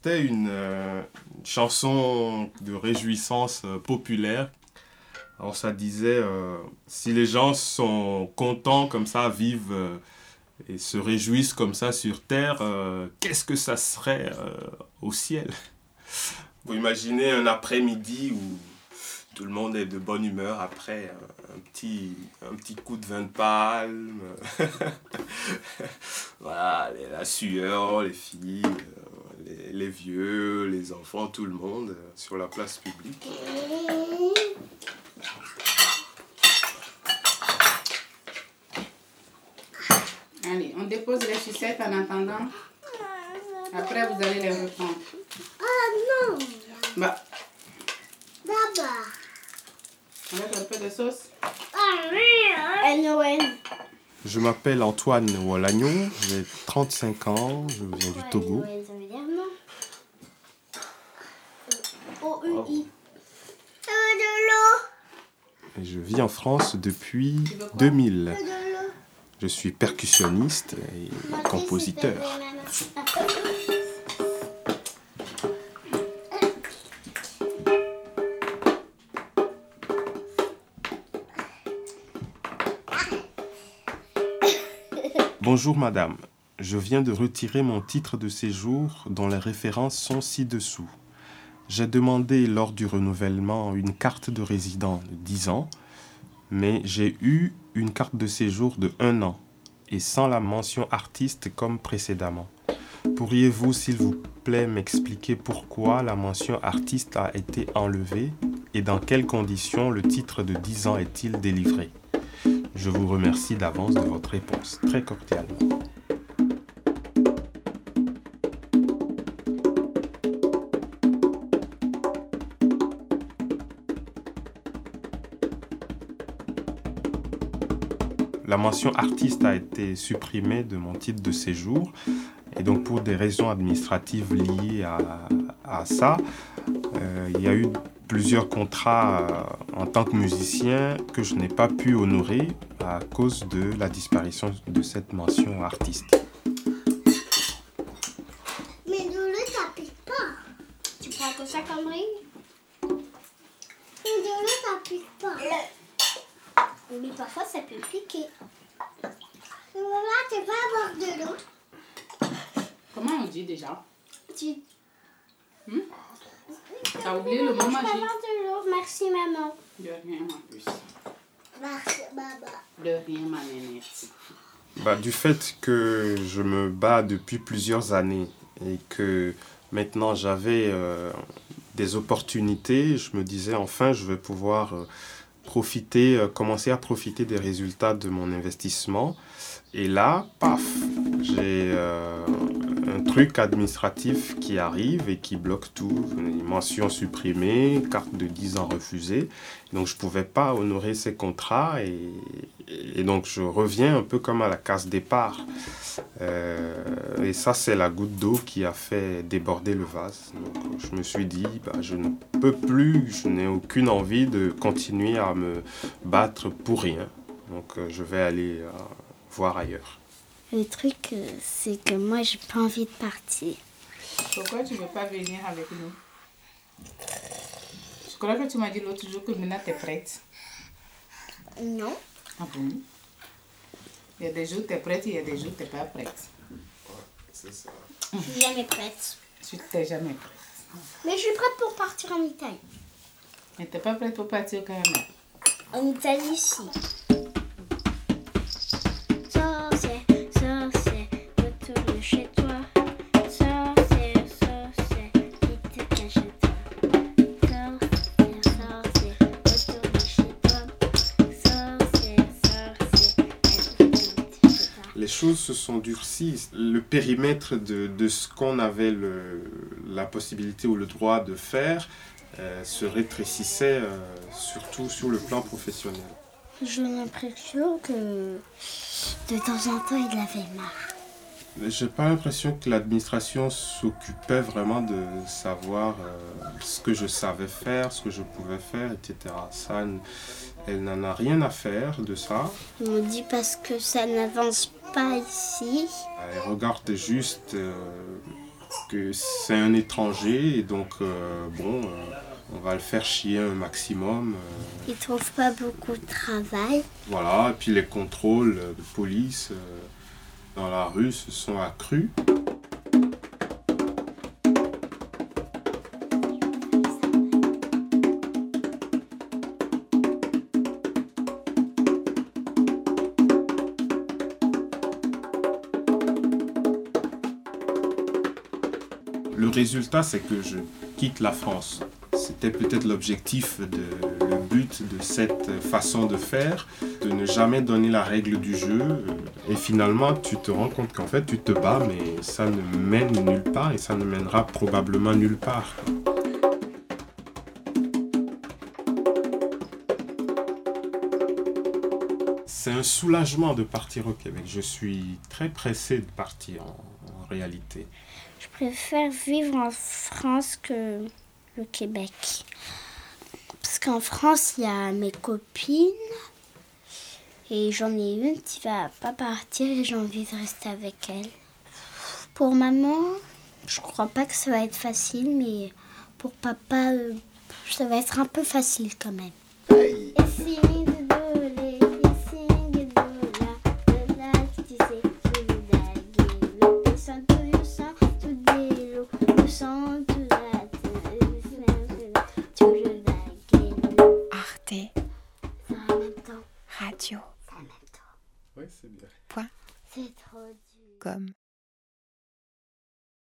C'était une, euh, chanson de réjouissance euh, populaire. Alors ça disait, euh, si les gens sont contents comme ça, vivent et se réjouissent comme ça sur Terre, qu'est-ce que ça serait au ciel? Vous imaginez un après-midi où tout le monde est de bonne humeur après un petit, un petit coup de vin de palme. voilà, la sueur, les filles les, vieux, les enfants, tout le monde euh, sur la place publique. Allez, on dépose les sucettes en attendant. Après, vous allez les reprendre. Ah non Bah. On met un peu de sauce. Ah oui Noël. Je m'appelle Antoine Oualagnon, j'ai 35 ans, je viens du Togo. Et je vis en France depuis 2000. Je suis percussionniste et compositeur. Bonjour madame, je viens de retirer mon titre de séjour dont les références sont ci-dessous. J'ai demandé lors du renouvellement une carte de résident de 10 ans, mais j'ai eu une carte de séjour de 1 an et sans la mention artiste comme précédemment. Pourriez-vous, s'il vous plaît, m'expliquer pourquoi la mention artiste a été enlevée et dans quelles conditions le titre de 10 ans est-il délivré? Je vous remercie d'avance de votre réponse, très cordialement. La mention artiste a été supprimée de mon titre de séjour. Et donc pour des raisons administratives liées à, ça, euh, il y a eu plusieurs contrats euh, en tant que musicien que je n'ai pas pu honorer à cause de la disparition de cette mention artiste. Mais ne le tapis pas. Tu prends que ça comme ring Mais ne le tapis pas. Mais parfois, ça peut piquer. Maman, tu peux avoir de l'eau? Comment on dit déjà? Tu... Hmm? T'as oublié le mot magique? de l'eau? Merci, maman. De rien, ma puce. Merci, baba. De rien, ma nénette. Bah, du fait que je me bats depuis plusieurs années et que maintenant j'avais euh, des opportunités, je me disais enfin je vais pouvoir... Euh, profiter, euh, commencer à profiter des résultats de mon investissement. Et là, paf, j'ai euh, un truc administratif qui arrive et qui bloque tout. Mention supprimée, carte de 10 ans refusée. Donc je ne pouvais pas honorer ces contrats et, et, donc je reviens un peu comme à la case départ. Euh, et ça, c'est la goutte d'eau qui a fait déborder le vase. Donc je me suis dit, bah, je ne peux plus, je n'ai aucune envie de continuer à me battre pour rien. Donc euh, je vais aller euh, voir ailleurs. Le truc, c'est que moi, j'ai pas envie de partir. Pourquoi tu ne veux pas venir avec nous? Je crois que tu m'as dit l'autre jour que maintenant tu es prête. Non. Ah bon? Il y a des jours tu es prête, il y a des jours tu n'es pas prête. c'est ça. Je suis jamais prête. Tu n'es jamais prête. Mais je suis prête pour partir en Italie. Mais tu n'es pas prête pour partir au Canada En Italie, si. Choses se sont durcies. Le périmètre de, de ce qu'on avait le, la possibilité ou le droit de faire euh, se rétrécissait, euh, surtout sur le plan professionnel. J'ai l'impression que de temps en temps, il avait marre. J'ai pas l'impression que l'administration s'occupait vraiment de savoir euh, ce que je savais faire, ce que je pouvais faire, etc. Ça, elle n'en a rien à faire de ça. On me dit parce que ça n'avance pas ici. Elle regarde juste euh, que c'est un étranger et donc, euh, bon, on va le faire chier un maximum. Il trouve pas beaucoup de travail. Voilà, et puis les contrôles de police dans la rue se sont accrus. Le résultat, c'est que je quitte la France. C'était peut-être l'objectif, le but de cette façon de faire, de ne jamais donner la règle du jeu. Et finalement, tu te rends compte qu'en fait, tu te bats, mais ça ne mène nulle part et ça ne mènera probablement nulle part. C'est un soulagement de partir au Québec. Je suis très pressé de partir en, en réalité. Je préfère vivre en France que le Québec. Parce qu'en France, il y a mes copines. Et j'en ai une qui va pas partir et j'ai envie de rester avec elle. Pour maman, je crois pas que ça va être facile, mais pour papa, euh, ça va être un peu facile quand même.